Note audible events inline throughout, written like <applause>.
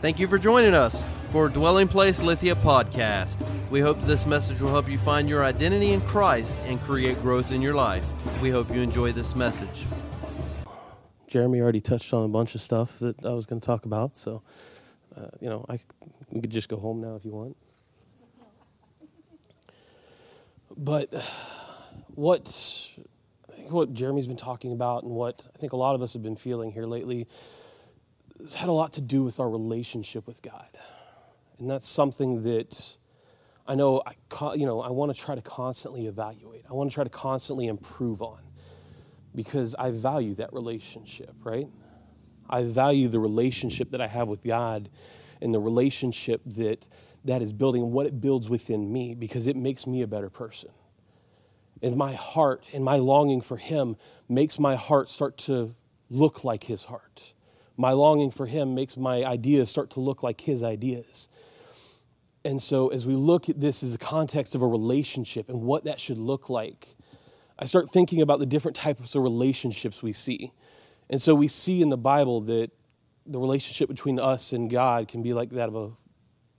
Thank you for joining us for Dwelling Place Lithia podcast. We hope this message will help you find your identity in Christ and create growth in your life. We hope you enjoy this message. Jeremy already touched on a bunch of stuff that I was going to talk about, so uh, you know, I we could just go home now if you want. But what I think what Jeremy's been talking about and what I think a lot of us have been feeling here lately has had a lot to do with our relationship with God, and that's something that I know I you know I want to try to constantly evaluate. I want to try to constantly improve on because I value that relationship, right? I value the relationship that I have with God and the relationship that that is building and what it builds within me because it makes me a better person. And my heart and my longing for Him makes my heart start to look like His heart. My longing for Him makes my ideas start to look like His ideas. And so, as we look at this as a context of a relationship and what that should look like, I start thinking about the different types of relationships we see. And so, we see in the Bible that the relationship between us and God can be like that of a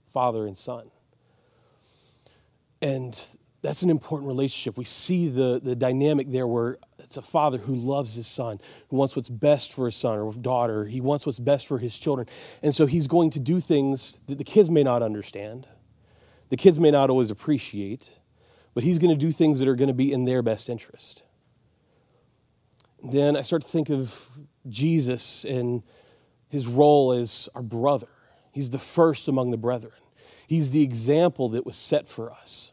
father and son. And that's an important relationship. We see the, the dynamic there where it's a father who loves his son, who wants what's best for his son or daughter. He wants what's best for his children. And so he's going to do things that the kids may not understand, the kids may not always appreciate, but he's going to do things that are going to be in their best interest. Then I start to think of Jesus and his role as our brother. He's the first among the brethren. He's the example that was set for us.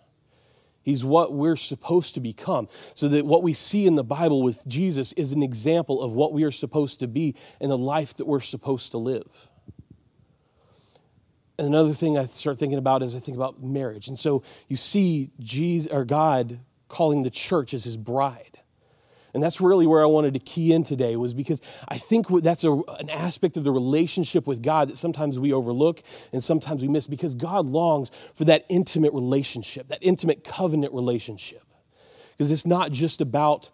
He's what we're supposed to become. So that what we see in the Bible with Jesus is an example of what we are supposed to be and the life that we're supposed to live. And another thing I start thinking about is I think about marriage. And so you see Jesus or God calling the church as his bride. And that's really where I wanted to key in today, was because I think that's a, an aspect of the relationship with God that sometimes we overlook and sometimes we miss because God longs for that intimate relationship, that intimate covenant relationship. Because it's not just about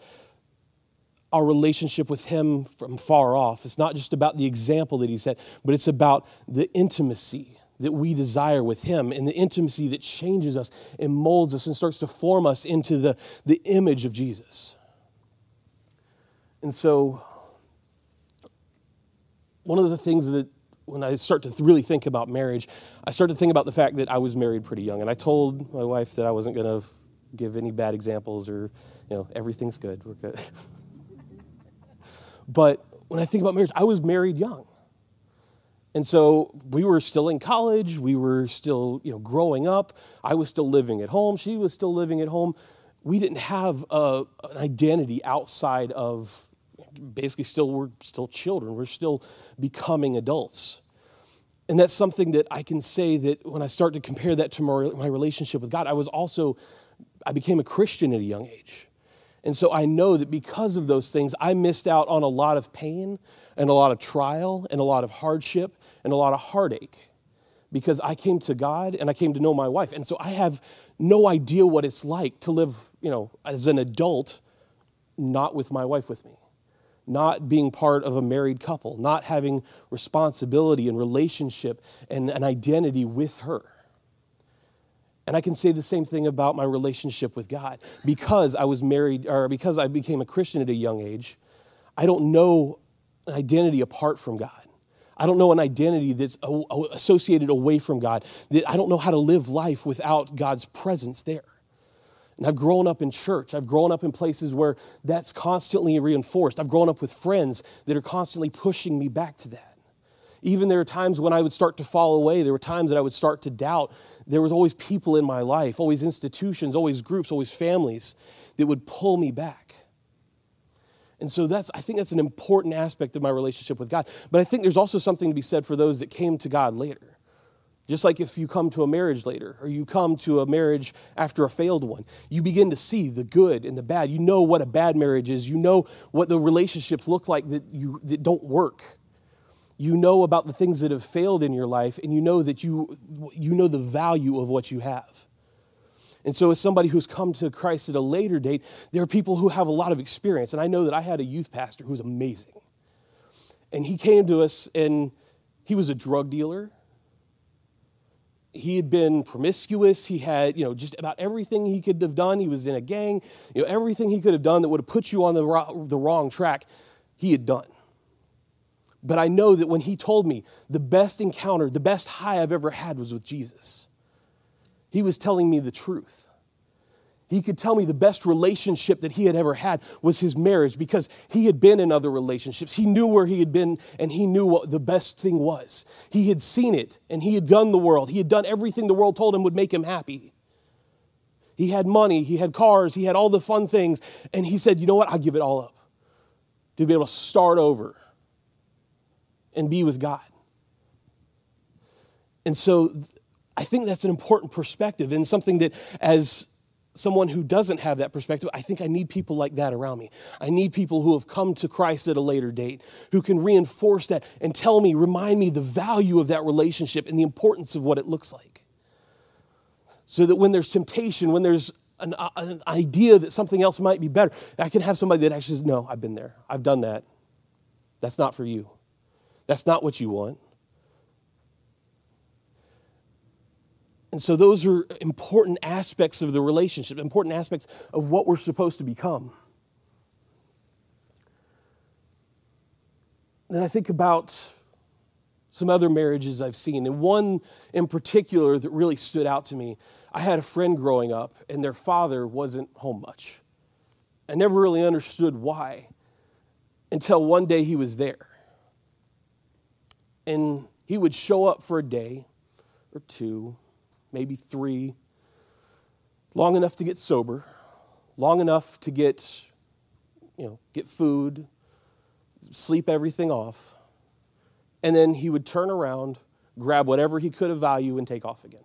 our relationship with Him from far off, it's not just about the example that He set, but it's about the intimacy that we desire with Him and the intimacy that changes us and molds us and starts to form us into the, the image of Jesus. And so, one of the things that when I start to really think about marriage, I start to think about the fact that I was married pretty young. And I told my wife that I wasn't going to give any bad examples or, you know, everything's good. We're good. <laughs> but when I think about marriage, I was married young. And so we were still in college, we were still, you know, growing up. I was still living at home, she was still living at home. We didn't have a, an identity outside of basically still we're still children. We're still becoming adults. And that's something that i can say that when i start to compare that to my, my relationship with god i was also i became a christian at a young age. And so i know that because of those things i missed out on a lot of pain and a lot of trial and a lot of hardship and a lot of heartache because i came to god and i came to know my wife. And so i have no idea what it's like to live you know as an adult not with my wife with me not being part of a married couple, not having responsibility and relationship and an identity with her. And I can say the same thing about my relationship with God. Because I was married, or because I became a Christian at a young age, I don't know an identity apart from God. I don't know an identity that's associated away from God. I don't know how to live life without God's presence there. And I've grown up in church. I've grown up in places where that's constantly reinforced. I've grown up with friends that are constantly pushing me back to that. Even there are times when I would start to fall away, there were times that I would start to doubt. There was always people in my life, always institutions, always groups, always families that would pull me back. And so that's I think that's an important aspect of my relationship with God. But I think there's also something to be said for those that came to God later. Just like if you come to a marriage later or you come to a marriage after a failed one, you begin to see the good and the bad. You know what a bad marriage is. You know what the relationships look like that, you, that don't work. You know about the things that have failed in your life and you know that you, you know the value of what you have. And so, as somebody who's come to Christ at a later date, there are people who have a lot of experience. And I know that I had a youth pastor who was amazing. And he came to us and he was a drug dealer he had been promiscuous. He had, you know, just about everything he could have done. He was in a gang. You know, everything he could have done that would have put you on the, the wrong track, he had done. But I know that when he told me the best encounter, the best high I've ever had was with Jesus, he was telling me the truth. He could tell me the best relationship that he had ever had was his marriage because he had been in other relationships. He knew where he had been and he knew what the best thing was. He had seen it and he had done the world. He had done everything the world told him would make him happy. He had money, he had cars, he had all the fun things. And he said, You know what? I'll give it all up to be able to start over and be with God. And so I think that's an important perspective and something that, as someone who doesn't have that perspective, I think I need people like that around me. I need people who have come to Christ at a later date, who can reinforce that and tell me, remind me the value of that relationship and the importance of what it looks like. So that when there's temptation, when there's an, uh, an idea that something else might be better, I can have somebody that actually says, No, I've been there, I've done that. That's not for you. That's not what you want. And so, those are important aspects of the relationship, important aspects of what we're supposed to become. Then I think about some other marriages I've seen, and one in particular that really stood out to me. I had a friend growing up, and their father wasn't home much. I never really understood why until one day he was there and he would show up for a day or two, maybe three, long enough to get sober, long enough to get, you know, get food, sleep everything off, and then he would turn around, grab whatever he could of value, and take off again.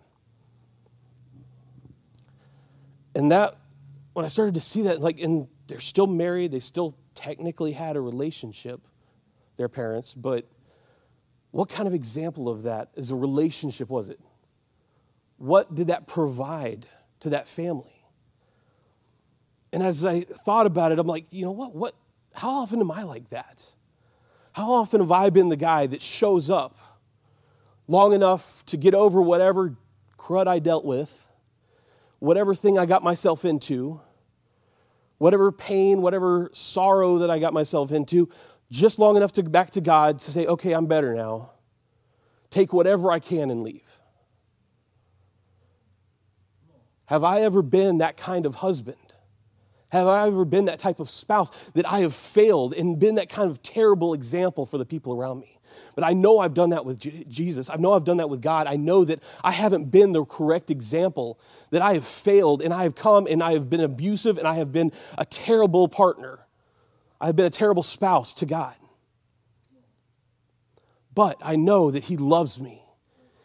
And that, when I started to see that, like, and they're still married, they still technically had a relationship, their parents, but what kind of example of that as a relationship was it? What did that provide to that family? And as I thought about it, I'm like, you know what? What how often am I like that? How often have I been the guy that shows up long enough to get over whatever crud I dealt with, whatever thing I got myself into, whatever pain, whatever sorrow that I got myself into, just long enough to go back to God to say, okay, I'm better now. Take whatever I can and leave. Have I ever been that kind of husband? Have I ever been that type of spouse that I have failed and been that kind of terrible example for the people around me? But I know I've done that with Jesus. I know I've done that with God. I know that I haven't been the correct example, that I have failed and I have come and I have been abusive and I have been a terrible partner. I've been a terrible spouse to God. But I know that He loves me.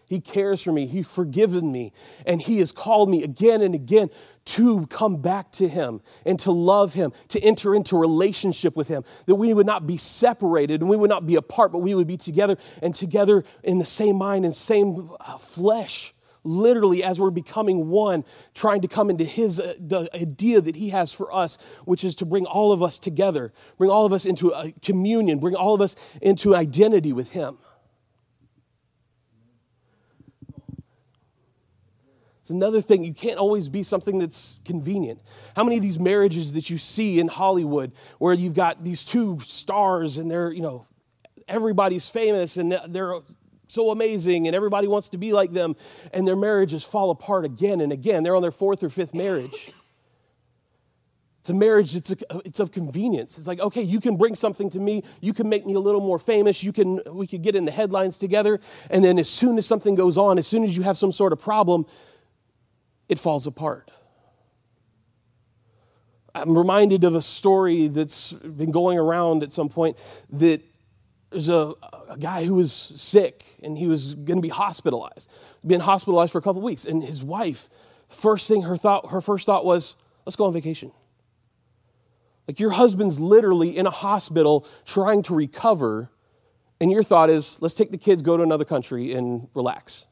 He cares for me. He's forgiven me. And He has called me again and again to come back to Him and to love Him, to enter into relationship with Him. That we would not be separated and we would not be apart, but we would be together and together in the same mind and same uh, flesh literally as we're becoming one, trying to come into his uh, the idea that he has for us, which is to bring all of us together, bring all of us into a communion, bring all of us into identity with him. It's another thing. You can't always be something that's convenient. How many of these marriages that you see in Hollywood where you've got these two stars and they're, you know, everybody's famous and they're so amazing and everybody wants to be like them, and their marriages fall apart again and again. They're on their fourth or fifth marriage. <laughs> It's a marriage, it's, a, it's of convenience. It's like, okay, you can bring something to me, you can make me a little more famous, you can, we could get in the headlines together, and then as soon as something goes on, as soon as you have some sort of problem, it falls apart. I'm reminded of a story that's been going around at some point that there's a, a guy who was sick and he was going to be hospitalized, been hospitalized for a couple weeks. And his wife, first thing her thought, her first thought was, let's go on vacation. Like your husband's literally in a hospital trying to recover, and your thought is, let's take the kids, go to another country, and relax.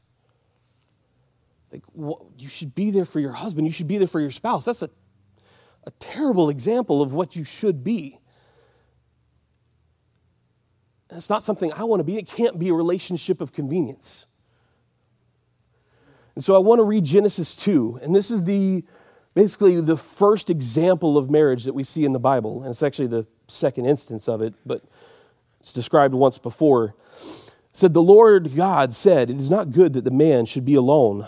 Like, what, you should be there for your husband. You should be there for your spouse. That's a, a terrible example of what you should be. It's not something I want to be. It can't be a relationship of convenience. And so I want to read Genesis 2, and this is the basically the first example of marriage that we see in the Bible, and it's actually the second instance of it, but it's described once before. Said the Lord God said, "It is not good that the man should be alone.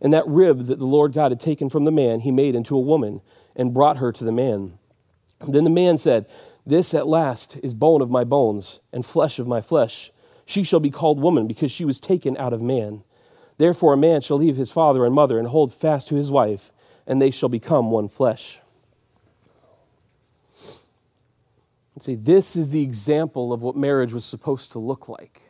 And that rib that the Lord God had taken from the man, he made into a woman, and brought her to the man. Then the man said, This at last is bone of my bones, and flesh of my flesh. She shall be called woman, because she was taken out of man. Therefore, a man shall leave his father and mother and hold fast to his wife, and they shall become one flesh. And this is the example of what marriage was supposed to look like.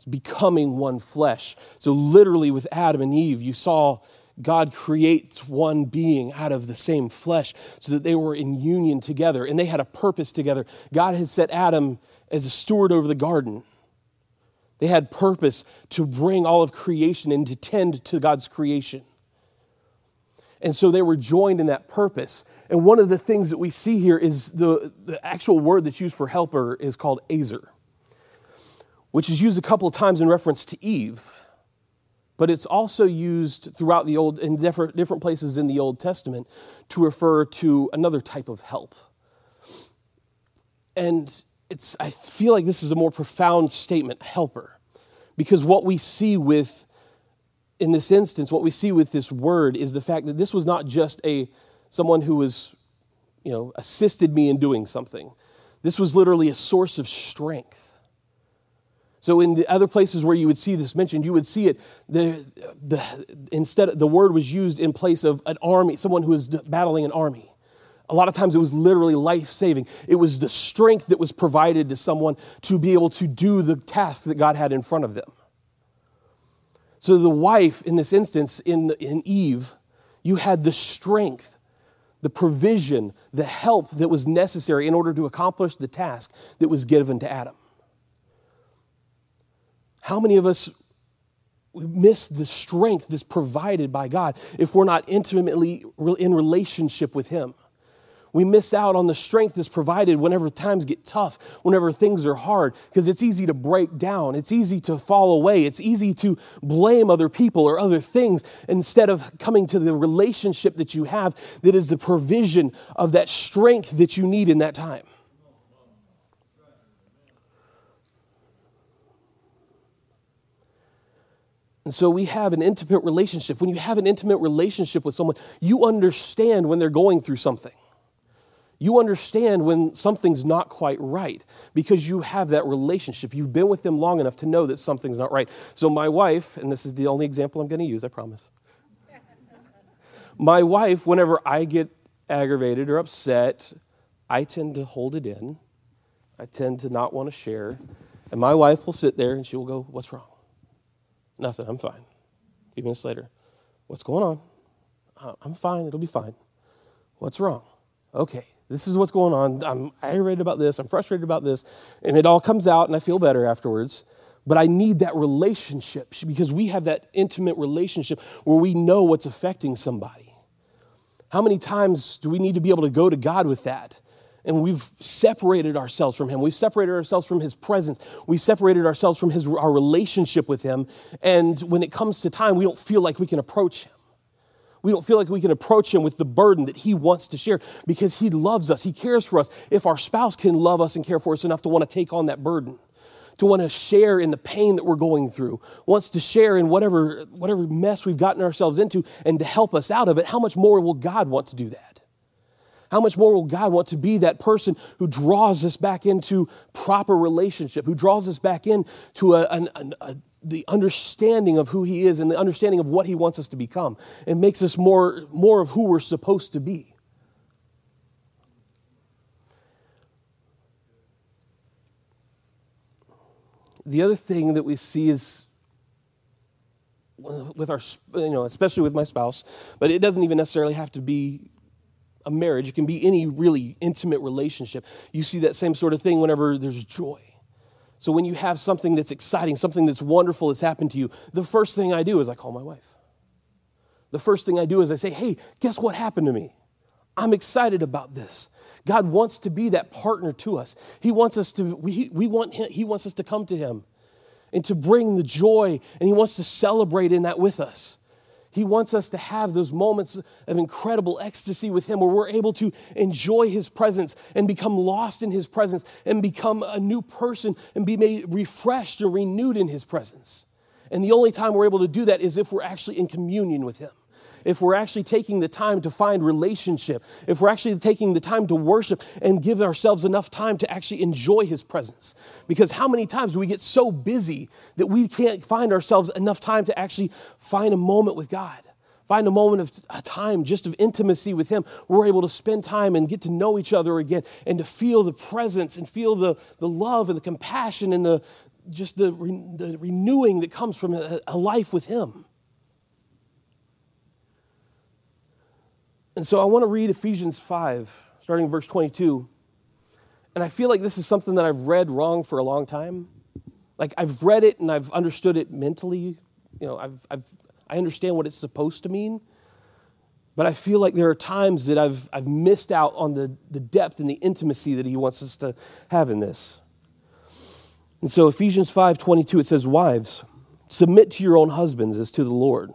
It's becoming one flesh. So, literally, with Adam and Eve, you saw God creates one being out of the same flesh so that they were in union together and they had a purpose together. God had set Adam as a steward over the garden. They had purpose to bring all of creation and to tend to God's creation. And so they were joined in that purpose. And one of the things that we see here is the, the actual word that's used for helper is called Ezer, which is used a couple of times in reference to Eve. But it's also used throughout the Old, in different, different places in the Old Testament to refer to another type of help. And it's, I feel like this is a more profound statement, helper. Because what we see with, in this instance, what we see with this word is the fact that this was not just a someone who was, you know, assisted me in doing something. This was literally a source of strength. So in the other places where you would see this mentioned, you would see it. The, the, instead, the word was used in place of an army, someone who was battling an army. A lot of times it was literally life saving. It was the strength that was provided to someone to be able to do the task that God had in front of them. So, the wife, in this instance, in, in Eve, you had the strength, the provision, the help that was necessary in order to accomplish the task that was given to Adam. How many of us miss the strength that's provided by God if we're not intimately in relationship with Him? We miss out on the strength that's provided whenever times get tough, whenever things are hard, because it's easy to break down. It's easy to fall away. It's easy to blame other people or other things instead of coming to the relationship that you have that is the provision of that strength that you need in that time. And so we have an intimate relationship. When you have an intimate relationship with someone, you understand when they're going through something. You understand when something's not quite right because you have that relationship. You've been with them long enough to know that something's not right. So, my wife, and this is the only example I'm going to use, I promise. my wife, whenever I get aggravated or upset, I tend to hold it in. I tend to not want to share. And my wife will sit there and she will go, What's wrong? Nothing, I'm fine. A few minutes later, What's going on? Uh, I'm fine, it'll be fine. What's wrong? Okay, this is what's going on. I'm aggravated about this. I'm frustrated about this. And it all comes out, and I feel better afterwards. But I need that relationship because we have that intimate relationship where we know what's affecting somebody. How many times do we need to be able to go to God with that? And we've separated ourselves from Him. We've separated ourselves from His presence. We've separated ourselves from his, our relationship with Him. And when it comes to time, we don't feel like we can approach Him. We don't feel like we can approach him with the burden that he wants to share because he loves us. He cares for us. If our spouse can love us and care for us enough to want to take on that burden, to want to share in the pain that we're going through, wants to share in whatever, whatever mess we've gotten ourselves into and to help us out of it, how much more will God want to do that? How much more will God want to be that person who draws us back into proper relationship, who draws us back into a, a, a, the understanding of who he is and the understanding of what he wants us to become. and makes us more, more of who we're supposed to be. The other thing that we see is with our, you know, especially with my spouse, but it doesn't even necessarily have to be a marriage. It can be any really intimate relationship. You see that same sort of thing whenever there's joy. So when you have something that's exciting, something that's wonderful that's happened to you, the first thing I do is I call my wife. The first thing I do is I say, hey, guess what happened to me? I'm excited about this. God wants to be that partner to us. He wants us to, we, we want him, he wants us to come to him and to bring the joy, and he wants to celebrate in that with us. He wants us to have those moments of incredible ecstasy with Him where we're able to enjoy His presence and become lost in His presence and become a new person and be made refreshed and renewed in His presence. And the only time we're able to do that is if we're actually in communion with Him if we're actually taking the time to find relationship, if we're actually taking the time to worship and give ourselves enough time to actually enjoy His presence. Because how many times do we get so busy that we can't find ourselves enough time to actually find a moment with God? Find a moment of a time just of intimacy with Him. We're able to spend time and get to know each other again and to feel the presence and feel the, the love and the compassion and the, just the, the renewing that comes from a, a life with Him. And so I want to read Ephesians 5, starting verse 22. And I feel like this is something that I've read wrong for a long time. Like I've read it and I've understood it mentally. You know, I've, I've, I understand what it's supposed to mean. But I feel like there are times that I've, I've missed out on the, the depth and the intimacy that he wants us to have in this. And so Ephesians 5 22, it says, Wives, submit to your own husbands as to the Lord.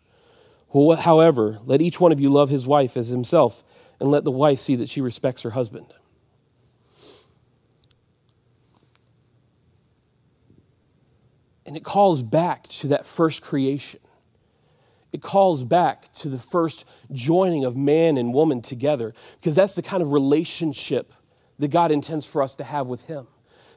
However, let each one of you love his wife as himself, and let the wife see that she respects her husband. And it calls back to that first creation. It calls back to the first joining of man and woman together, because that's the kind of relationship that God intends for us to have with Him.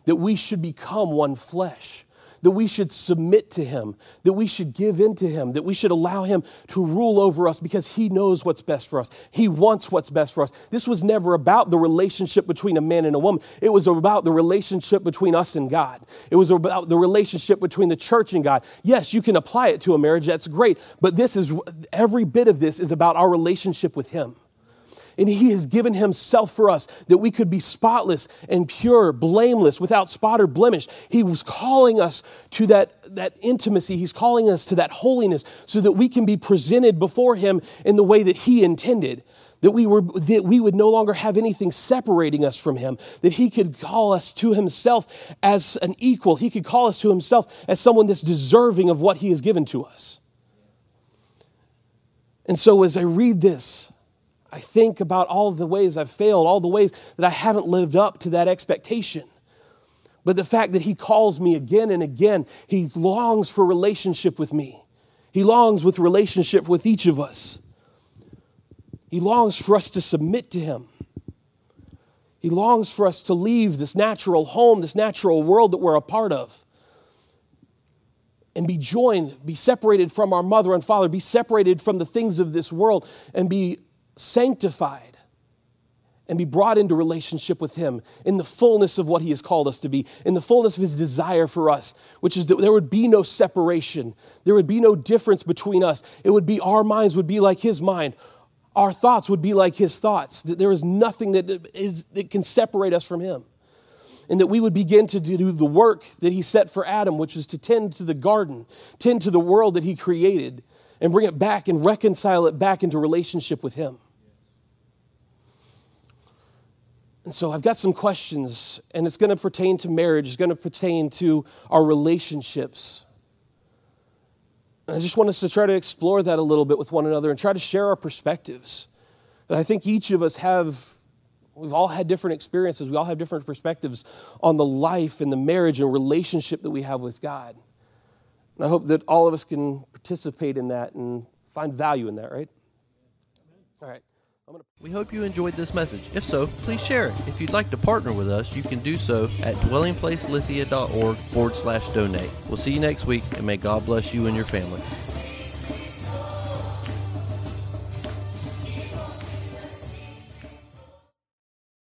That we should become one flesh that we should submit to him, that we should give in to him, that we should allow him to rule over us because he knows what's best for us. He wants what's best for us. This was never about the relationship between a man and a woman, it was about the relationship between us and God. It was about the relationship between the church and God. Yes, you can apply it to a marriage, that's great, but this is every bit of this is about our relationship with him. And He has given Himself for us that we could be spotless and pure, blameless, without spot or blemish. He was calling us to that, that intimacy. He's calling us to that holiness so that we can be presented before Him in the way that He intended. That we, were, that we would no longer have anything separating us from Him, that He could call us to Himself as an equal. He could call us to Himself as someone that's deserving of what He has given to us. And so as I read this, I think about all the ways I've failed, all the ways that I haven't lived up to that expectation. But the fact that He calls me again and again, He longs for relationship with me. He longs with relationship with each of us. He longs for us to submit to Him. He longs for us to leave this natural home, this natural world that we're a part of, and be joined, be separated from our mother and father, be separated from the things of this world, and be sanctified and be brought into relationship with Him in the fullness of what He has called us to be, in the fullness of His desire for us, which is that there would be no separation. There would be no difference between us. It would be our minds would be like His mind, our thoughts would be like His thoughts, that there is nothing that, is, that can separate us from Him. And that we would begin to do the work that He set for Adam, which is to tend to the garden, tend to the world that He created and bring it back and reconcile it back into relationship with Him. And so I've got some questions, and it's going to pertain to marriage, it's going to pertain to our relationships. And I just want us to try to explore that a little bit with one another and try to share our perspectives. I think each of us have, we've all had different experiences, we all have different perspectives on the life and the marriage and relationship that we have with God. And I hope that all of us can participate in that and find value in that, right? All right. We hope you enjoyed this message. If so, please share it. If you'd like to partner with us, you can do so at dwellingplacelithia.org forward slash donate. We'll see you next week, and may God bless you and your family.